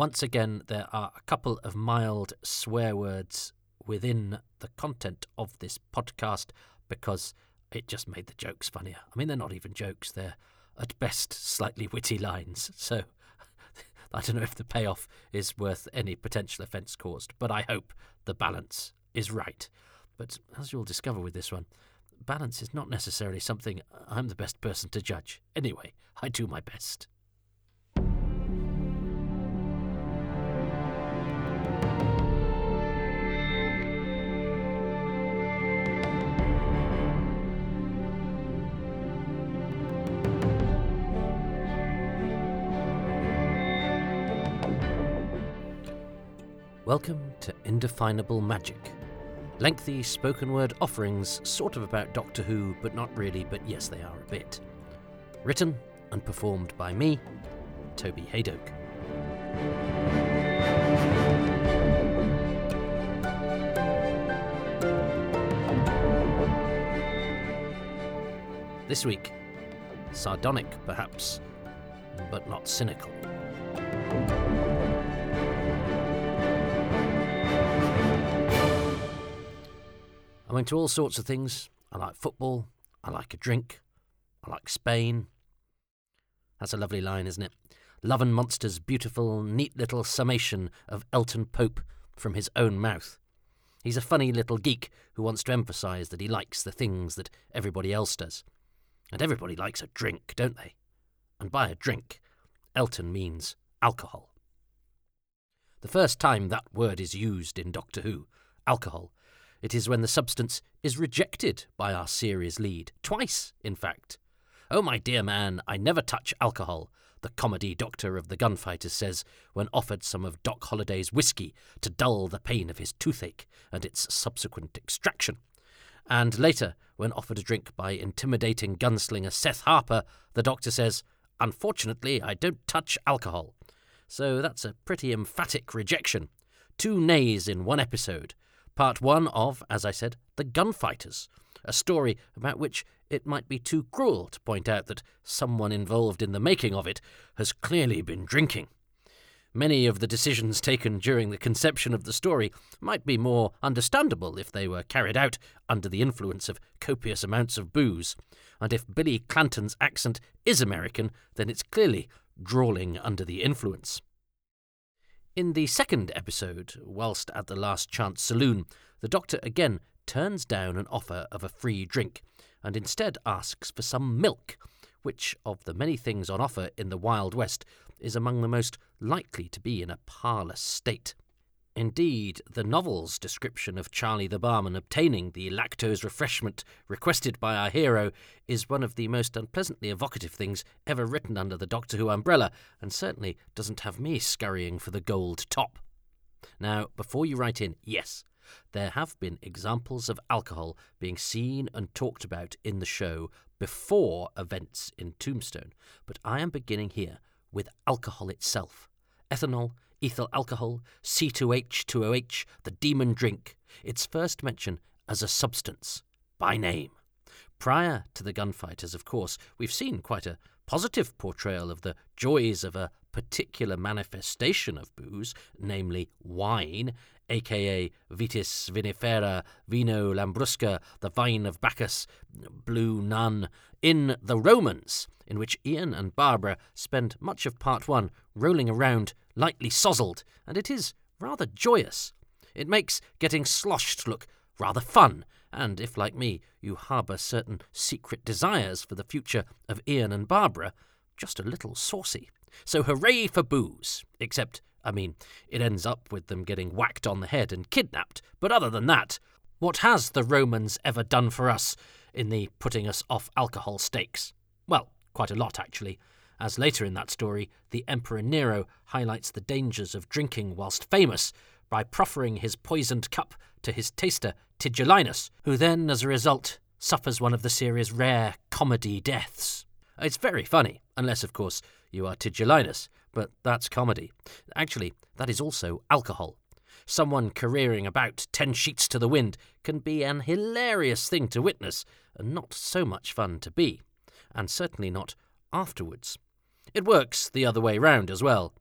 Once again, there are a couple of mild swear words within the content of this podcast because it just made the jokes funnier. I mean, they're not even jokes, they're at best slightly witty lines. So I don't know if the payoff is worth any potential offence caused, but I hope the balance is right. But as you'll discover with this one, balance is not necessarily something I'm the best person to judge. Anyway, I do my best. Welcome to Indefinable Magic. Lengthy spoken word offerings, sort of about Doctor Who, but not really, but yes, they are a bit. Written and performed by me, Toby Hadoke. This week, sardonic perhaps, but not cynical. I'm into all sorts of things. I like football. I like a drink. I like Spain. That's a lovely line, isn't it? Love and Monster's beautiful, neat little summation of Elton Pope from his own mouth. He's a funny little geek who wants to emphasise that he likes the things that everybody else does. And everybody likes a drink, don't they? And by a drink, Elton means alcohol. The first time that word is used in Doctor Who, alcohol, it is when the substance is rejected by our series lead. Twice, in fact. Oh, my dear man, I never touch alcohol, the comedy doctor of the gunfighters says when offered some of Doc Holliday's whiskey to dull the pain of his toothache and its subsequent extraction. And later, when offered a drink by intimidating gunslinger Seth Harper, the doctor says, Unfortunately, I don't touch alcohol. So that's a pretty emphatic rejection. Two nays in one episode. Part one of, as I said, The Gunfighters, a story about which it might be too cruel to point out that someone involved in the making of it has clearly been drinking. Many of the decisions taken during the conception of the story might be more understandable if they were carried out under the influence of copious amounts of booze. And if Billy Clanton's accent is American, then it's clearly drawling under the influence. In the second episode, whilst at the Last Chance Saloon, the Doctor again turns down an offer of a free drink and instead asks for some milk, which, of the many things on offer in the Wild West, is among the most likely to be in a parlous state. Indeed, the novel's description of Charlie the barman obtaining the lactose refreshment requested by our hero is one of the most unpleasantly evocative things ever written under the Doctor Who umbrella, and certainly doesn't have me scurrying for the gold top. Now, before you write in, yes, there have been examples of alcohol being seen and talked about in the show before events in Tombstone, but I am beginning here with alcohol itself ethanol ethyl alcohol, C2H2OH, the demon drink, its first mention as a substance, by name. Prior to the gunfighters, of course, we've seen quite a positive portrayal of the joys of a particular manifestation of booze, namely wine, aka Vitis vinifera, Vino Lambrusca, the vine of Bacchus, Blue Nun, in The Romans, in which Ian and Barbara spend much of part one rolling around lightly sozzled, and it is rather joyous. It makes getting sloshed look rather fun, and if, like me, you harbour certain secret desires for the future of Ian and Barbara, just a little saucy. So hooray for booze! Except, I mean, it ends up with them getting whacked on the head and kidnapped. But other than that, what has the Romans ever done for us in the putting us off alcohol stakes? Well, quite a lot, actually, as later in that story, the Emperor Nero highlights the dangers of drinking whilst famous by proffering his poisoned cup to his taster, Tigellinus, who then, as a result, suffers one of the series' rare comedy deaths. It's very funny, unless, of course, you are Tigellinus, but that's comedy. Actually, that is also alcohol. Someone careering about ten sheets to the wind can be an hilarious thing to witness, and not so much fun to be, and certainly not afterwards. It works the other way round as well.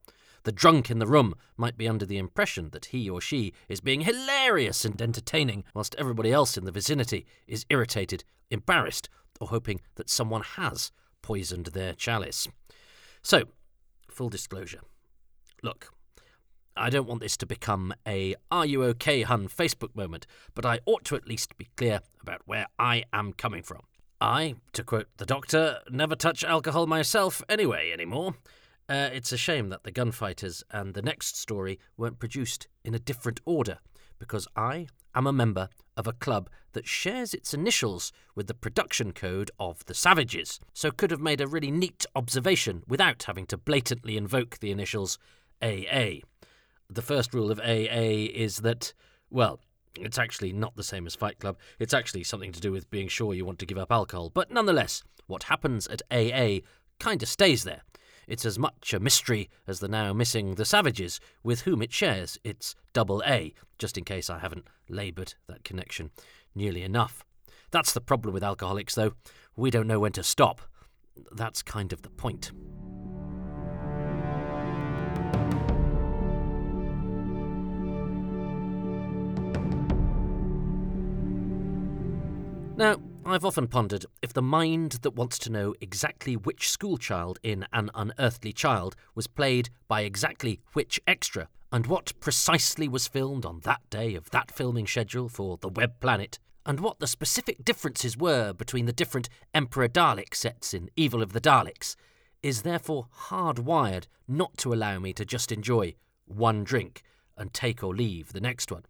The drunk in the room might be under the impression that he or she is being hilarious and entertaining, whilst everybody else in the vicinity is irritated, embarrassed, or hoping that someone has poisoned their chalice. So, full disclosure. Look, I don't want this to become a Are You OK, Hun Facebook moment, but I ought to at least be clear about where I am coming from. I, to quote the doctor, never touch alcohol myself anyway anymore. Uh, it's a shame that the gunfighters and the next story weren't produced in a different order, because I am a member of a club that shares its initials with the production code of the Savages, so could have made a really neat observation without having to blatantly invoke the initials AA. The first rule of AA is that, well, it's actually not the same as Fight Club. It's actually something to do with being sure you want to give up alcohol. But nonetheless, what happens at AA kind of stays there. It's as much a mystery as the now missing The Savages, with whom it shares its double A, just in case I haven't laboured that connection nearly enough. That's the problem with alcoholics, though. We don't know when to stop. That's kind of the point. Now, I've often pondered if the mind that wants to know exactly which schoolchild in An Unearthly Child was played by exactly which extra, and what precisely was filmed on that day of that filming schedule for the Web Planet, and what the specific differences were between the different Emperor Dalek sets in Evil of the Daleks, is therefore hardwired not to allow me to just enjoy one drink and take or leave the next one.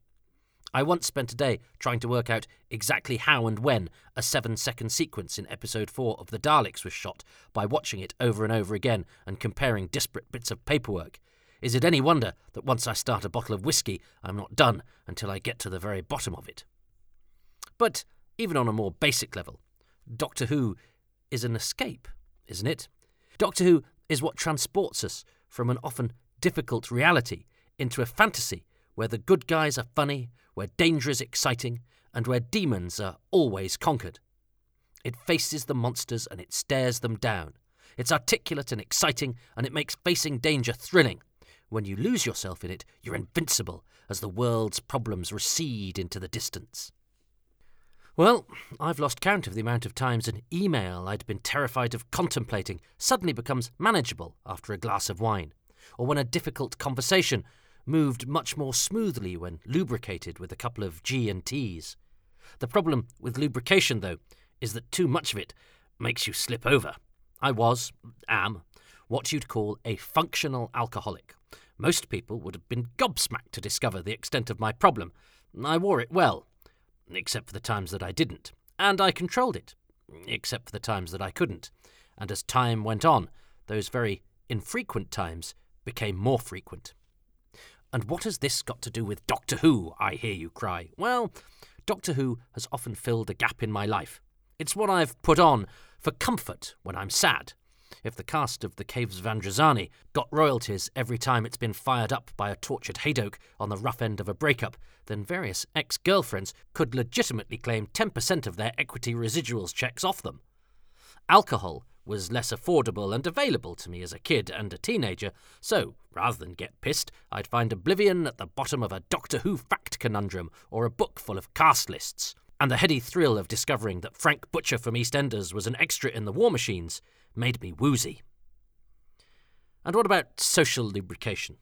I once spent a day trying to work out exactly how and when a seven second sequence in episode 4 of The Daleks was shot by watching it over and over again and comparing disparate bits of paperwork. Is it any wonder that once I start a bottle of whiskey, I'm not done until I get to the very bottom of it? But even on a more basic level, Doctor Who is an escape, isn't it? Doctor Who is what transports us from an often difficult reality into a fantasy where the good guys are funny, where danger is exciting, and where demons are always conquered. It faces the monsters and it stares them down. It's articulate and exciting, and it makes facing danger thrilling. When you lose yourself in it, you're invincible as the world's problems recede into the distance. Well, I've lost count of the amount of times an email I'd been terrified of contemplating suddenly becomes manageable after a glass of wine, or when a difficult conversation moved much more smoothly when lubricated with a couple of G and T's. The problem with lubrication, though, is that too much of it makes you slip over. I was, am, what you'd call a functional alcoholic. Most people would have been gobsmacked to discover the extent of my problem. I wore it well, except for the times that I didn't, and I controlled it, except for the times that I couldn't. And as time went on, those very infrequent times became more frequent. And what has this got to do with Doctor Who? I hear you cry. Well, Doctor Who has often filled a gap in my life. It's what I've put on for comfort when I'm sad. If the cast of The Caves of Androzani got royalties every time it's been fired up by a tortured Hadoke on the rough end of a breakup, then various ex girlfriends could legitimately claim 10% of their equity residuals checks off them. Alcohol was less affordable and available to me as a kid and a teenager, so rather than get pissed, I'd find oblivion at the bottom of a Doctor Who fact conundrum or a book full of cast lists. And the heady thrill of discovering that Frank Butcher from EastEnders was an extra in the War Machines made me woozy. And what about social lubrication?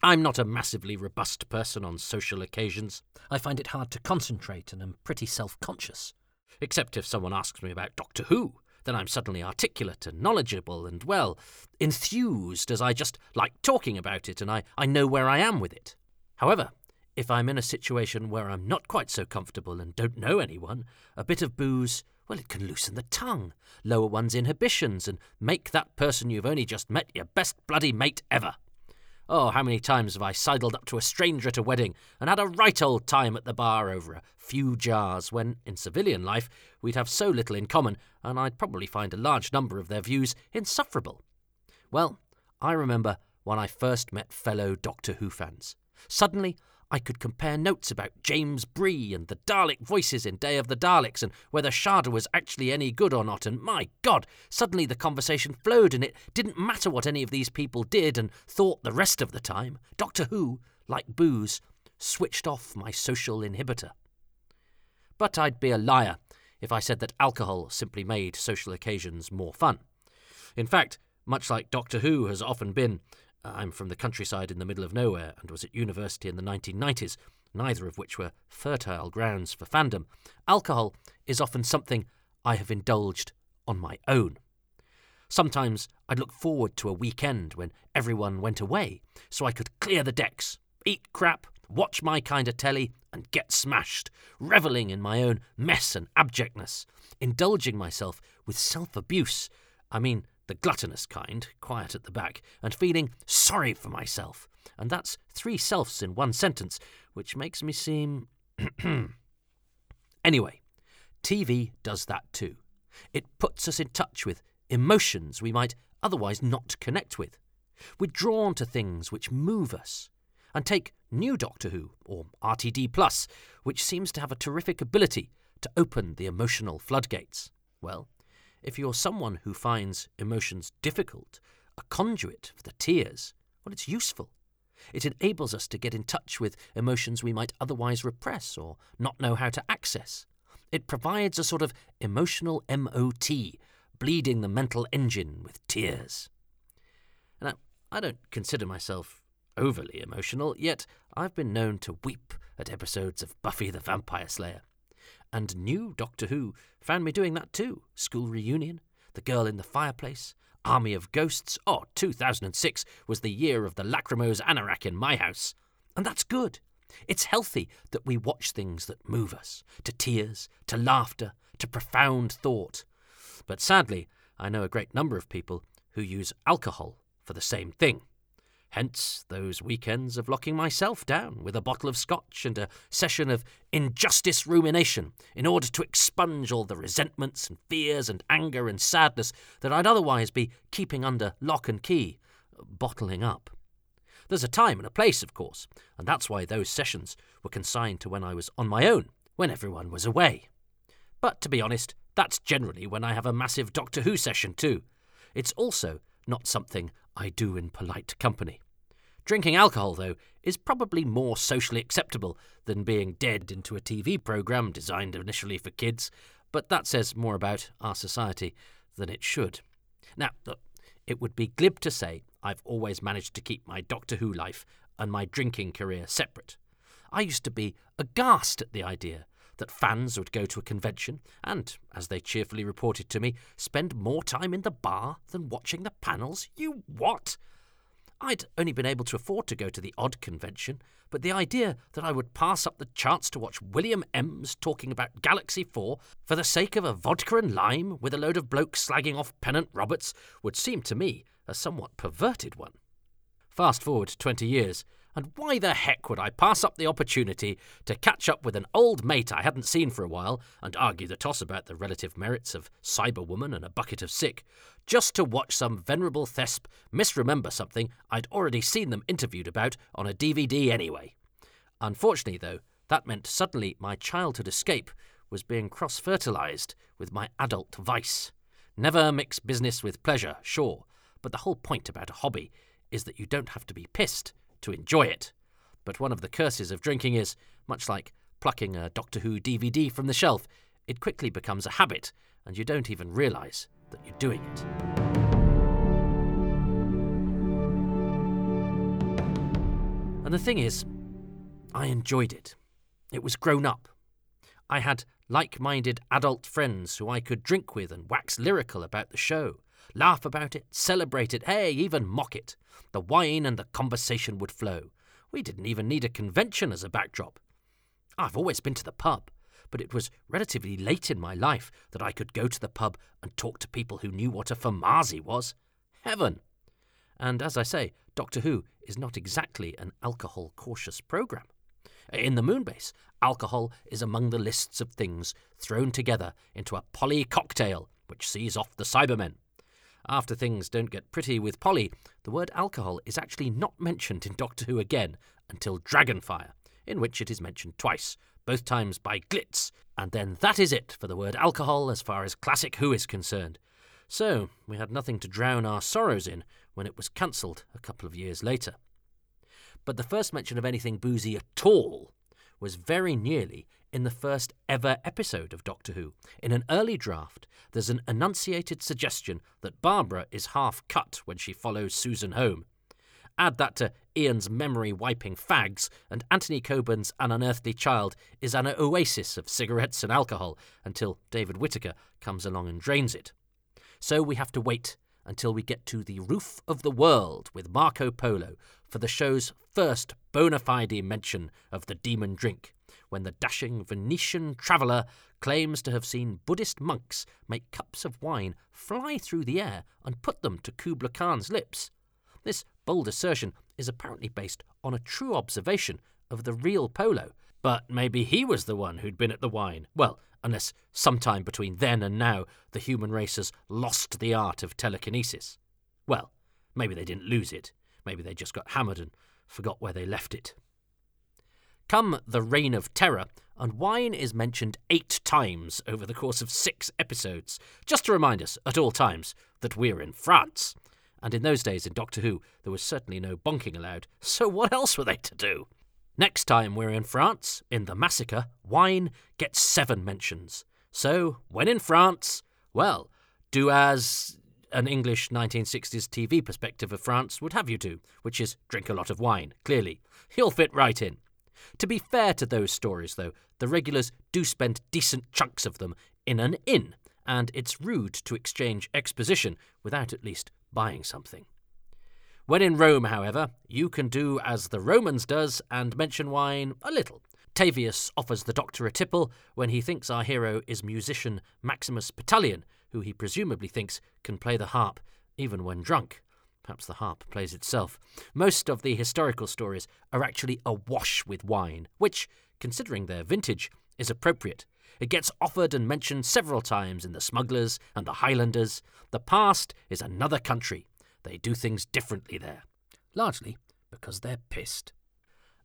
I'm not a massively robust person on social occasions. I find it hard to concentrate and am pretty self conscious. Except if someone asks me about Doctor Who, then I'm suddenly articulate and knowledgeable and, well, enthused as I just like talking about it and I, I know where I am with it. However, if I'm in a situation where I'm not quite so comfortable and don't know anyone, a bit of booze, well, it can loosen the tongue, lower one's inhibitions, and make that person you've only just met your best bloody mate ever. Oh, how many times have I sidled up to a stranger at a wedding and had a right old time at the bar over a few jars when, in civilian life, we'd have so little in common and I'd probably find a large number of their views insufferable? Well, I remember when I first met fellow Doctor Who fans. Suddenly, I could compare notes about James Bree and the Dalek voices in Day of the Daleks and whether Shada was actually any good or not, and my God, suddenly the conversation flowed and it didn't matter what any of these people did and thought the rest of the time. Doctor Who, like booze, switched off my social inhibitor. But I'd be a liar if I said that alcohol simply made social occasions more fun. In fact, much like Doctor Who has often been, I'm from the countryside in the middle of nowhere and was at university in the 1990s, neither of which were fertile grounds for fandom. Alcohol is often something I have indulged on my own. Sometimes I'd look forward to a weekend when everyone went away so I could clear the decks, eat crap, watch my kind of telly, and get smashed, revelling in my own mess and abjectness, indulging myself with self abuse. I mean, the gluttonous kind, quiet at the back, and feeling sorry for myself. And that's three selves in one sentence, which makes me seem. anyway, TV does that too. It puts us in touch with emotions we might otherwise not connect with. We're drawn to things which move us. And take New Doctor Who, or RTD Plus, which seems to have a terrific ability to open the emotional floodgates. Well, if you're someone who finds emotions difficult, a conduit for the tears, well, it's useful. It enables us to get in touch with emotions we might otherwise repress or not know how to access. It provides a sort of emotional MOT, bleeding the mental engine with tears. Now, I don't consider myself overly emotional, yet I've been known to weep at episodes of Buffy the Vampire Slayer. And new Doctor Who found me doing that too. School reunion, The Girl in the Fireplace, Army of Ghosts. Oh, 2006 was the year of the lachrymose anorak in my house. And that's good. It's healthy that we watch things that move us to tears, to laughter, to profound thought. But sadly, I know a great number of people who use alcohol for the same thing. Hence those weekends of locking myself down with a bottle of scotch and a session of injustice rumination in order to expunge all the resentments and fears and anger and sadness that I'd otherwise be keeping under lock and key, bottling up. There's a time and a place, of course, and that's why those sessions were consigned to when I was on my own, when everyone was away. But to be honest, that's generally when I have a massive Doctor Who session too. It's also not something I do in polite company. Drinking alcohol, though, is probably more socially acceptable than being dead into a TV programme designed initially for kids, but that says more about our society than it should. Now, look, it would be glib to say I've always managed to keep my Doctor Who life and my drinking career separate. I used to be aghast at the idea that fans would go to a convention and, as they cheerfully reported to me, spend more time in the bar than watching the panels. You what? I'd only been able to afford to go to the odd convention, but the idea that I would pass up the chance to watch William Emms talking about Galaxy 4 for the sake of a vodka and lime with a load of blokes slagging off Pennant Roberts would seem to me a somewhat perverted one. Fast forward 20 years, and why the heck would I pass up the opportunity to catch up with an old mate I hadn't seen for a while and argue the toss about the relative merits of Cyberwoman and a bucket of sick, just to watch some venerable thesp misremember something I'd already seen them interviewed about on a DVD anyway? Unfortunately, though, that meant suddenly my childhood escape was being cross fertilized with my adult vice. Never mix business with pleasure, sure, but the whole point about a hobby is that you don't have to be pissed to enjoy it. But one of the curses of drinking is, much like plucking a Doctor Who DVD from the shelf, it quickly becomes a habit, and you don't even realise that you're doing it. And the thing is, I enjoyed it. It was grown up. I had like minded adult friends who I could drink with and wax lyrical about the show laugh about it, celebrate it, hey, even mock it. The wine and the conversation would flow. We didn't even need a convention as a backdrop. I've always been to the pub, but it was relatively late in my life that I could go to the pub and talk to people who knew what a Famazi was. Heaven! And as I say, Doctor Who is not exactly an alcohol cautious programme. In the Moonbase, alcohol is among the lists of things thrown together into a poly cocktail which sees off the Cybermen. After things don't get pretty with Polly, the word alcohol is actually not mentioned in Doctor Who again until Dragonfire, in which it is mentioned twice, both times by Glitz, and then that is it for the word alcohol as far as Classic Who is concerned. So, we had nothing to drown our sorrows in when it was cancelled a couple of years later. But the first mention of anything boozy at all was very nearly in the first ever episode of Doctor Who. In an early draft, there's an enunciated suggestion that Barbara is half cut when she follows Susan home. Add that to Ian's memory wiping fags, and Anthony Coburn's An Unearthly Child is an oasis of cigarettes and alcohol until David Whitaker comes along and drains it. So we have to wait until we get to the roof of the world with Marco Polo for the show's first bona fide mention of the demon drink, when the dashing Venetian traveller claims to have seen Buddhist monks make cups of wine fly through the air and put them to Kubla Khan's lips. This bold assertion is apparently based on a true observation of the real Polo, but maybe he was the one who'd been at the wine. Well, unless sometime between then and now the human race has lost the art of telekinesis. Well, maybe they didn't lose it. Maybe they just got hammered and forgot where they left it. Come the Reign of Terror, and wine is mentioned eight times over the course of six episodes, just to remind us at all times that we're in France. And in those days in Doctor Who, there was certainly no bonking allowed, so what else were they to do? Next time we're in France, in The Massacre, wine gets seven mentions. So, when in France, well, do as an English 1960s TV perspective of France would have you do, which is drink a lot of wine, clearly. You'll fit right in. To be fair to those stories, though, the regulars do spend decent chunks of them in an inn, and it's rude to exchange exposition without at least buying something. When in Rome, however, you can do as the Romans does and mention wine a little. Tavius offers the doctor a tipple when he thinks our hero is musician Maximus Pettulian, who he presumably thinks can play the harp even when drunk. Perhaps the harp plays itself. Most of the historical stories are actually awash with wine, which, considering their vintage, is appropriate. It gets offered and mentioned several times in The Smugglers and The Highlanders. The past is another country. They do things differently there. Largely because they're pissed.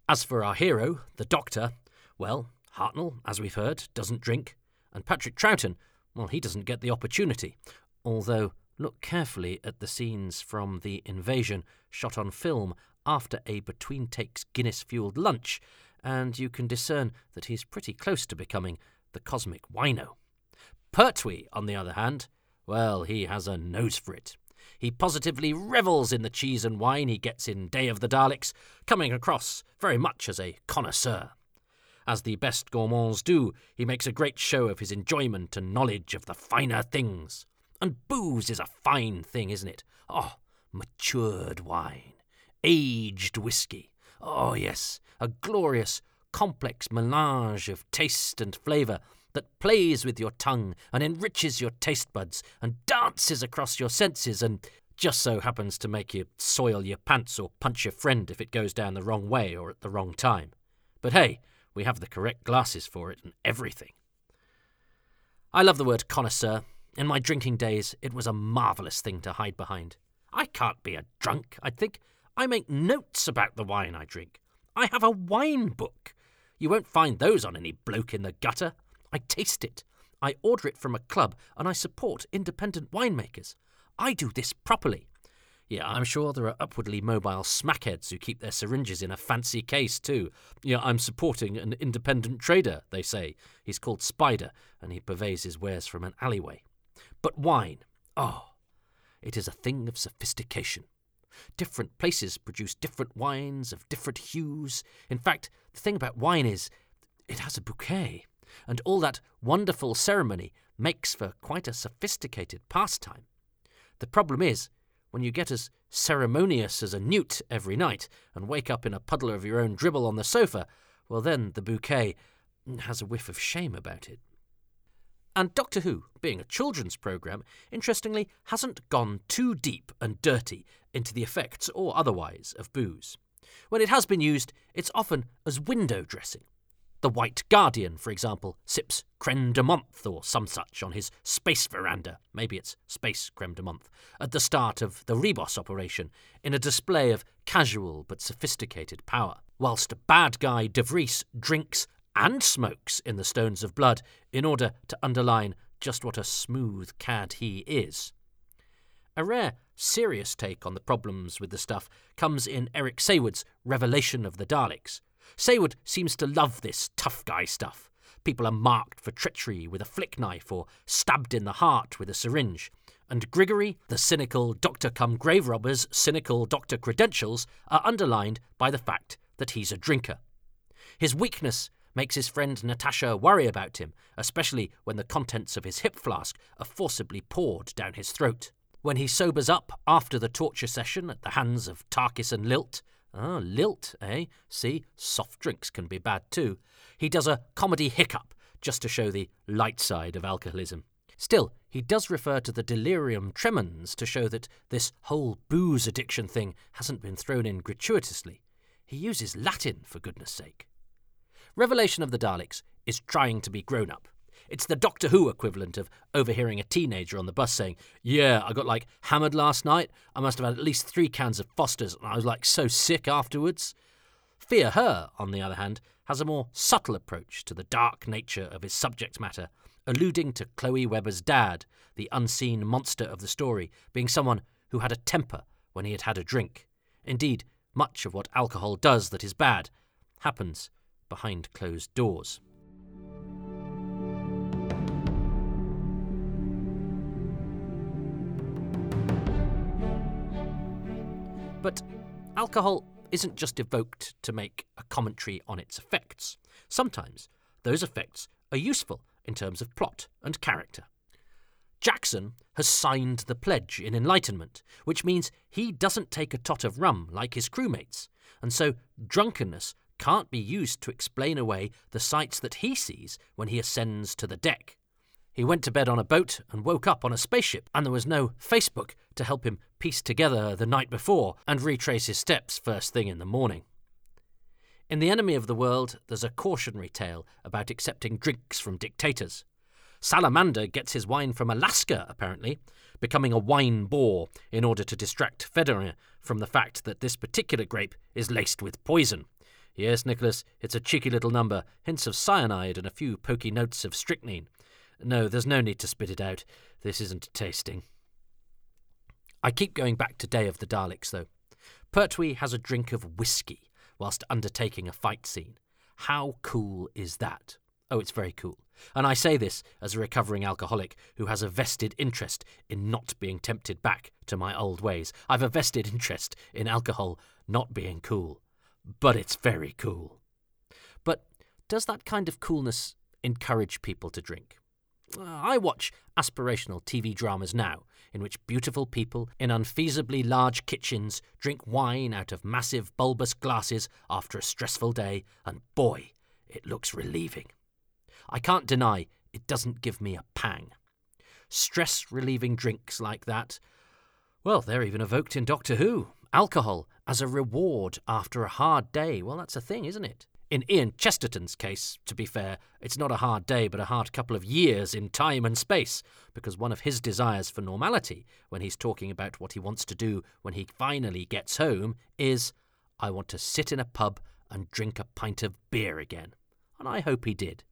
As for our hero, the Doctor, well, Hartnell, as we've heard, doesn't drink, and Patrick Troughton, well, he doesn't get the opportunity. Although, look carefully at the scenes from the invasion shot on film after a between takes Guinness fueled lunch, and you can discern that he's pretty close to becoming the cosmic wino. Pertwee, on the other hand, well, he has a nose for it. He positively revels in the cheese and wine he gets in Day of the Daleks, coming across very much as a connoisseur. As the best gourmands do, he makes a great show of his enjoyment and knowledge of the finer things. And booze is a fine thing, isn't it? Oh, matured wine, aged whisky. Oh, yes, a glorious, complex melange of taste and flavour that plays with your tongue and enriches your taste buds and dances across your senses and just so happens to make you soil your pants or punch your friend if it goes down the wrong way or at the wrong time. But hey, we have the correct glasses for it and everything. I love the word connoisseur. In my drinking days, it was a marvellous thing to hide behind. I can't be a drunk, I'd think. I make notes about the wine I drink. I have a wine book. You won't find those on any bloke in the gutter. I taste it. I order it from a club and I support independent winemakers. I do this properly. Yeah, I'm sure there are upwardly mobile smackheads who keep their syringes in a fancy case too. Yeah, I'm supporting an independent trader, they say. He's called Spider and he purveys his wares from an alleyway. But wine, oh, it is a thing of sophistication. Different places produce different wines of different hues. In fact, the thing about wine is it has a bouquet and all that wonderful ceremony makes for quite a sophisticated pastime. The problem is, when you get as ceremonious as a newt every night and wake up in a puddle of your own dribble on the sofa, well, then the bouquet has a whiff of shame about it. And Doctor Who, being a children's programme, interestingly, hasn't gone too deep and dirty into the effects or otherwise of booze. When it has been used, it's often as window dressing, the White Guardian, for example, sips creme de menthe or some such on his space veranda, maybe it's space creme de menthe, at the start of the Ribos operation, in a display of casual but sophisticated power. whilst bad guy De Vries drinks and smokes in the Stones of Blood in order to underline just what a smooth cad he is. A rare, serious take on the problems with the stuff comes in Eric Saward's Revelation of the Daleks. Saward seems to love this tough guy stuff. People are marked for treachery with a flick knife or stabbed in the heart with a syringe. And Grigory, the cynical doctor come grave robber's cynical doctor credentials are underlined by the fact that he's a drinker. His weakness makes his friend Natasha worry about him, especially when the contents of his hip flask are forcibly poured down his throat. When he sobers up after the torture session at the hands of Takis and Lilt, ah, Lilt, eh? See, soft drinks can be bad too. He does a comedy hiccup just to show the light side of alcoholism. Still, he does refer to the delirium tremens to show that this whole booze addiction thing hasn't been thrown in gratuitously. He uses Latin, for goodness sake. Revelation of the Daleks is trying to be grown up. It's the Doctor Who equivalent of overhearing a teenager on the bus saying, Yeah, I got like hammered last night. I must have had at least three cans of Foster's and I was like so sick afterwards. Fear Her, on the other hand, has a more subtle approach to the dark nature of his subject matter, alluding to Chloe Webber's dad, the unseen monster of the story, being someone who had a temper when he had had a drink. Indeed, much of what alcohol does that is bad happens behind closed doors. But alcohol isn't just evoked to make a commentary on its effects. Sometimes those effects are useful in terms of plot and character. Jackson has signed the pledge in Enlightenment, which means he doesn't take a tot of rum like his crewmates, and so drunkenness can't be used to explain away the sights that he sees when he ascends to the deck. He went to bed on a boat and woke up on a spaceship, and there was no Facebook to help him piece together the night before and retrace his steps first thing in the morning. In The Enemy of the World, there's a cautionary tale about accepting drinks from dictators. Salamander gets his wine from Alaska, apparently, becoming a wine bore in order to distract Fedorin from the fact that this particular grape is laced with poison. Yes, Nicholas, it's a cheeky little number, hints of cyanide and a few pokey notes of strychnine. No, there's no need to spit it out. This isn't tasting. I keep going back to Day of the Daleks, though. Pertwee has a drink of whiskey whilst undertaking a fight scene. How cool is that? Oh, it's very cool. And I say this as a recovering alcoholic who has a vested interest in not being tempted back to my old ways. I've a vested interest in alcohol not being cool. But it's very cool. But does that kind of coolness encourage people to drink? Uh, I watch aspirational TV dramas now, in which beautiful people in unfeasibly large kitchens drink wine out of massive bulbous glasses after a stressful day, and boy, it looks relieving. I can't deny it doesn't give me a pang. Stress relieving drinks like that, well, they're even evoked in Doctor Who. Alcohol as a reward after a hard day. Well, that's a thing, isn't it? In Ian Chesterton's case, to be fair, it's not a hard day, but a hard couple of years in time and space, because one of his desires for normality, when he's talking about what he wants to do when he finally gets home, is I want to sit in a pub and drink a pint of beer again. And I hope he did.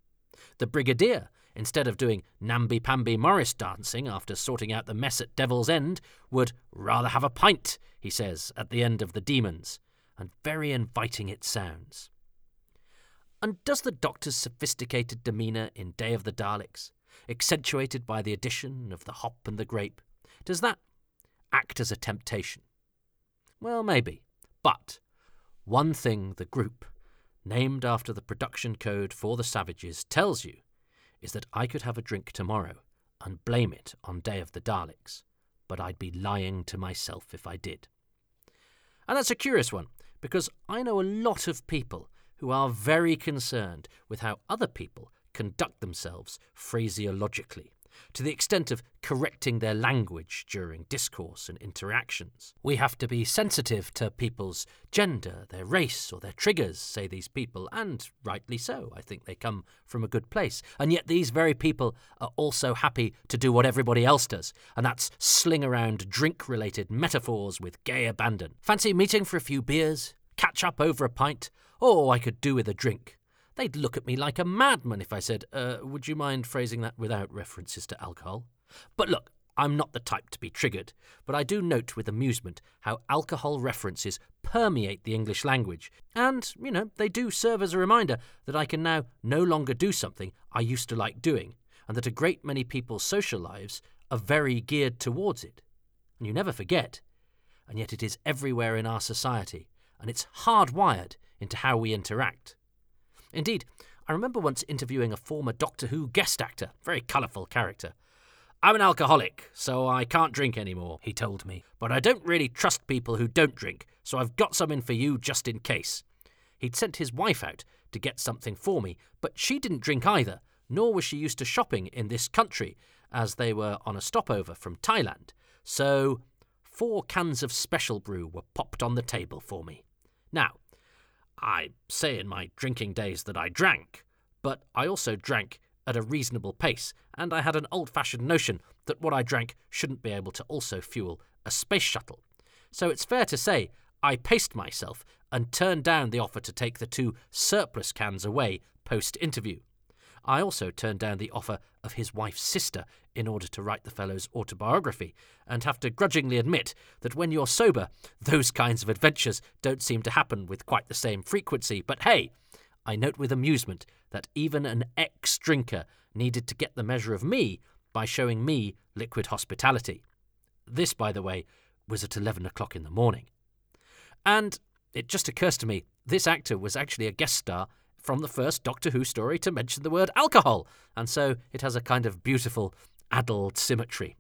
The Brigadier, instead of doing namby-pamby Morris dancing after sorting out the mess at Devil's End, would rather have a pint, he says, at the end of The Demons. And very inviting it sounds. And does the Doctor's sophisticated demeanour in Day of the Daleks, accentuated by the addition of the hop and the grape, does that act as a temptation? Well, maybe. But one thing the group, named after the production code for the Savages, tells you is that I could have a drink tomorrow and blame it on Day of the Daleks, but I'd be lying to myself if I did. And that's a curious one, because I know a lot of people who are very concerned with how other people conduct themselves phraseologically, to the extent of correcting their language during discourse and interactions. We have to be sensitive to people's gender, their race, or their triggers, say these people, and rightly so. I think they come from a good place. And yet these very people are also happy to do what everybody else does, and that's sling around drink related metaphors with gay abandon. Fancy meeting for a few beers? Catch up over a pint? Oh, I could do with a drink. They'd look at me like a madman if I said, uh, Would you mind phrasing that without references to alcohol? But look, I'm not the type to be triggered, but I do note with amusement how alcohol references permeate the English language, and, you know, they do serve as a reminder that I can now no longer do something I used to like doing, and that a great many people's social lives are very geared towards it. And you never forget, and yet it is everywhere in our society, and it's hardwired into how we interact. Indeed, I remember once interviewing a former Doctor Who guest actor, very colourful character. I'm an alcoholic, so I can't drink anymore, he told me. But I don't really trust people who don't drink, so I've got something for you just in case. He'd sent his wife out to get something for me, but she didn't drink either, nor was she used to shopping in this country, as they were on a stopover from Thailand. So, four cans of special brew were popped on the table for me. Now, I say in my drinking days that I drank, but I also drank at a reasonable pace, and I had an old fashioned notion that what I drank shouldn't be able to also fuel a space shuttle. So it's fair to say I paced myself and turned down the offer to take the two surplus cans away post interview. I also turned down the offer of his wife's sister in order to write the fellow's autobiography, and have to grudgingly admit that when you're sober, those kinds of adventures don't seem to happen with quite the same frequency. But hey, I note with amusement that even an ex drinker needed to get the measure of me by showing me liquid hospitality. This, by the way, was at 11 o'clock in the morning. And it just occurs to me this actor was actually a guest star from the first Doctor Who story to mention the word alcohol, and so it has a kind of beautiful adult symmetry.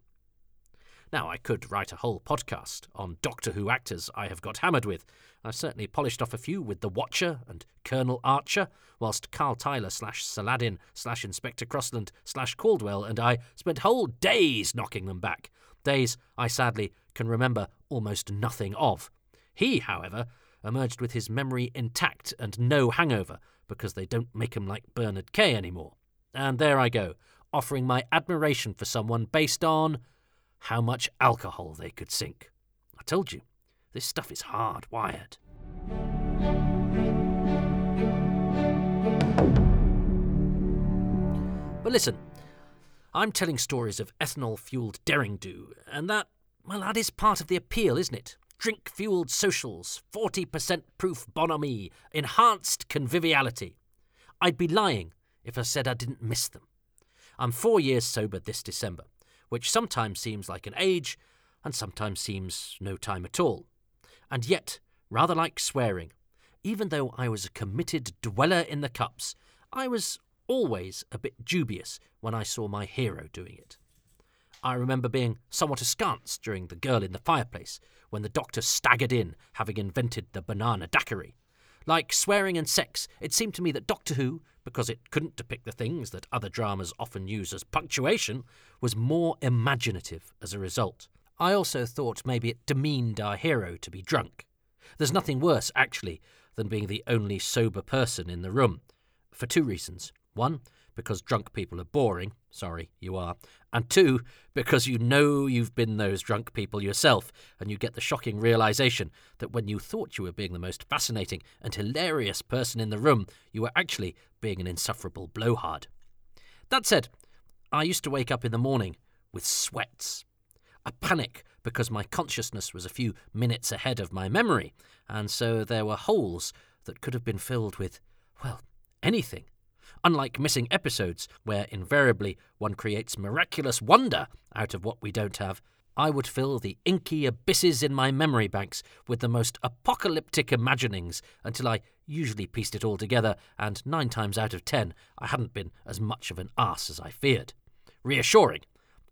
Now, I could write a whole podcast on Doctor Who actors I have got hammered with. I've certainly polished off a few with The Watcher and Colonel Archer, whilst Carl Tyler slash Saladin slash Inspector Crossland slash Caldwell and I spent whole days knocking them back. Days I sadly can remember almost nothing of. He, however, emerged with his memory intact and no hangover, because they don't make 'em like Bernard Kay anymore. And there I go, offering my admiration for someone based on how much alcohol they could sink. I told you, this stuff is hardwired. But listen, I'm telling stories of ethanol fueled daring do, and that, well, that is part of the appeal, isn't it? Drink fueled socials, 40% proof bonhomie, enhanced conviviality. I'd be lying if I said I didn't miss them. I'm four years sober this December, which sometimes seems like an age and sometimes seems no time at all. And yet, rather like swearing, even though I was a committed dweller in the cups, I was always a bit dubious when I saw my hero doing it. I remember being somewhat askance during The Girl in the Fireplace when the doctor staggered in, having invented the banana daiquiri. Like swearing and sex, it seemed to me that Doctor Who, because it couldn't depict the things that other dramas often use as punctuation, was more imaginative as a result. I also thought maybe it demeaned our hero to be drunk. There's nothing worse, actually, than being the only sober person in the room, for two reasons. One, because drunk people are boring. Sorry, you are. And two, because you know you've been those drunk people yourself, and you get the shocking realization that when you thought you were being the most fascinating and hilarious person in the room, you were actually being an insufferable blowhard. That said, I used to wake up in the morning with sweats. A panic because my consciousness was a few minutes ahead of my memory, and so there were holes that could have been filled with, well, anything unlike missing episodes, where invariably one creates miraculous wonder out of what we don't have, I would fill the inky abysses in my memory banks with the most apocalyptic imaginings until I usually pieced it all together, and nine times out of ten, I hadn't been as much of an ass as I feared. Reassuring,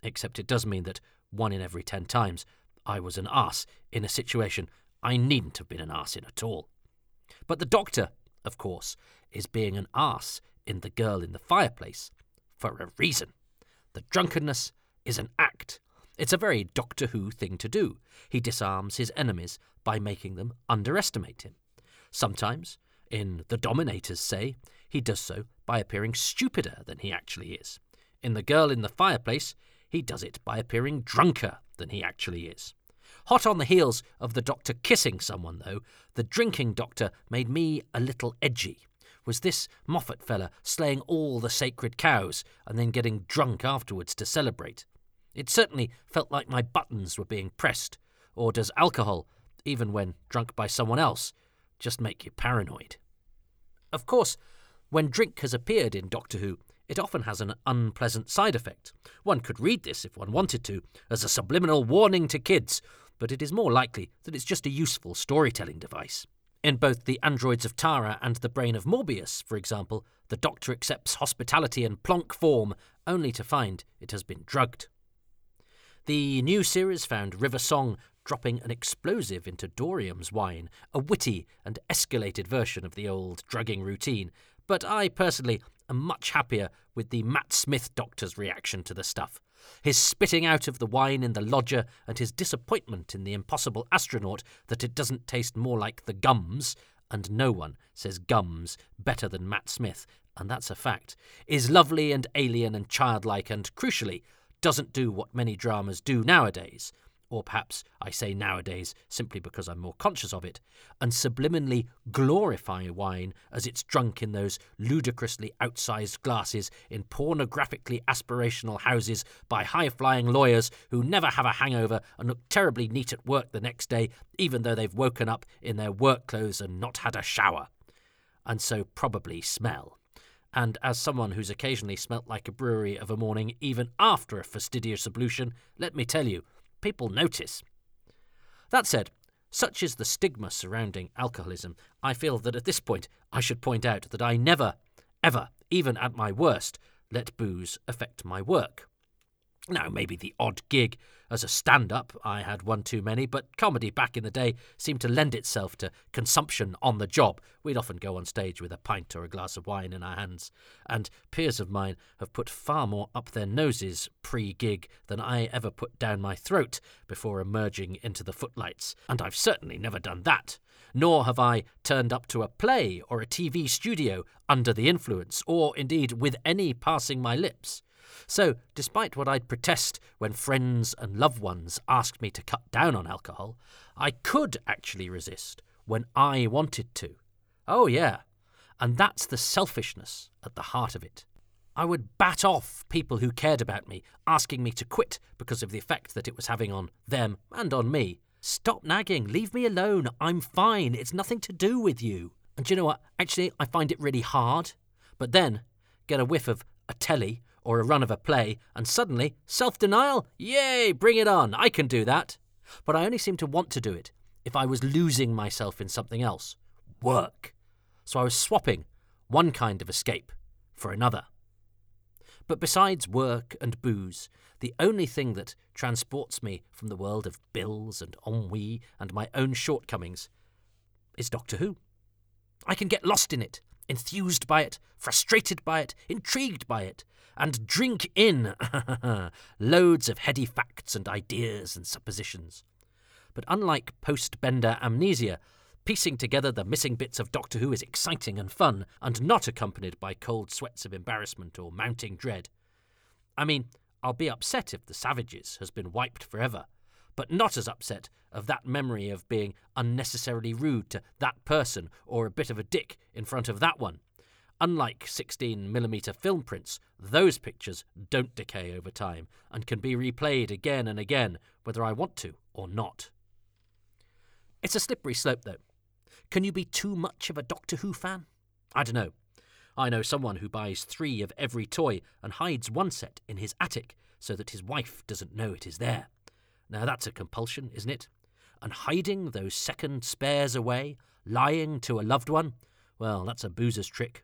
except it does mean that one in every ten times I was an ass in a situation I needn't have been an ass in at all. But the doctor, of course, is being an ass in The Girl in the Fireplace for a reason. The drunkenness is an act. It's a very Doctor Who thing to do. He disarms his enemies by making them underestimate him. Sometimes, in The Dominators say, he does so by appearing stupider than he actually is. In The Girl in the Fireplace, he does it by appearing drunker than he actually is. Hot on the heels of the doctor kissing someone, though, the drinking doctor made me a little edgy. Was this Moffat fella slaying all the sacred cows and then getting drunk afterwards to celebrate? It certainly felt like my buttons were being pressed. Or does alcohol, even when drunk by someone else, just make you paranoid? Of course, when drink has appeared in Doctor Who, it often has an unpleasant side effect. One could read this, if one wanted to, as a subliminal warning to kids, but it is more likely that it's just a useful storytelling device. In both The Androids of Tara and The Brain of Morbius, for example, the Doctor accepts hospitality in plonk form, only to find it has been drugged. The new series found River Song dropping an explosive into Dorium's wine, a witty and escalated version of the old drugging routine, but I personally am much happier with the Matt Smith Doctor's reaction to the stuff. His spitting out of the wine in the lodger and his disappointment in the impossible astronaut that it doesn't taste more like the gums, and no one says gums better than Matt Smith, and that's a fact, is lovely and alien and childlike and, crucially, doesn't do what many dramas do nowadays or perhaps I say nowadays simply because I'm more conscious of it, and subliminally glorify wine as it's drunk in those ludicrously outsized glasses in pornographically aspirational houses by high flying lawyers who never have a hangover and look terribly neat at work the next day, even though they've woken up in their work clothes and not had a shower. And so probably smell. And as someone who's occasionally smelt like a brewery of a morning even after a fastidious ablution, let me tell you, people notice. That said, such is the stigma surrounding alcoholism, I feel that at this point I should point out that I never, ever, even at my worst, let booze affect my work. Now, maybe the odd gig as a stand up, I had one too many, but comedy back in the day seemed to lend itself to consumption on the job. We'd often go on stage with a pint or a glass of wine in our hands, and peers of mine have put far more up their noses pre gig than I ever put down my throat before emerging into the footlights, and I've certainly never done that. Nor have I turned up to a play or a TV studio under the influence, or indeed with any passing my lips. So, despite what I'd protest when friends and loved ones asked me to cut down on alcohol, I could actually resist when I wanted to. Oh, yeah. And that's the selfishness at the heart of it. I would bat off people who cared about me, asking me to quit because of the effect that it was having on them and on me. Stop nagging, leave me alone, I'm fine, it's nothing to do with you. And do you know what? Actually, I find it really hard. But then, get a whiff of a telly or a run of a play, and suddenly, self denial? Yay, bring it on, I can do that. But I only seem to want to do it if I was losing myself in something else work. So I was swapping one kind of escape for another. But besides work and booze, the only thing that transports me from the world of bills and ennui and my own shortcomings is Doctor Who. I can get lost in it, enthused by it, frustrated by it, intrigued by it, and drink in loads of heady facts and ideas and suppositions. But unlike post Bender amnesia, piecing together the missing bits of Doctor Who is exciting and fun, and not accompanied by cold sweats of embarrassment or mounting dread. I mean, I'll be upset if The Savages has been wiped forever, but not as upset of that memory of being unnecessarily rude to that person or a bit of a dick in front of that one. Unlike 16mm film prints, those pictures don't decay over time and can be replayed again and again, whether I want to or not. It's a slippery slope, though. Can you be too much of a Doctor Who fan? I don't know. I know someone who buys three of every toy and hides one set in his attic so that his wife doesn't know it is there. Now that's a compulsion, isn't it? And hiding those second spares away, lying to a loved one, well, that's a boozer's trick.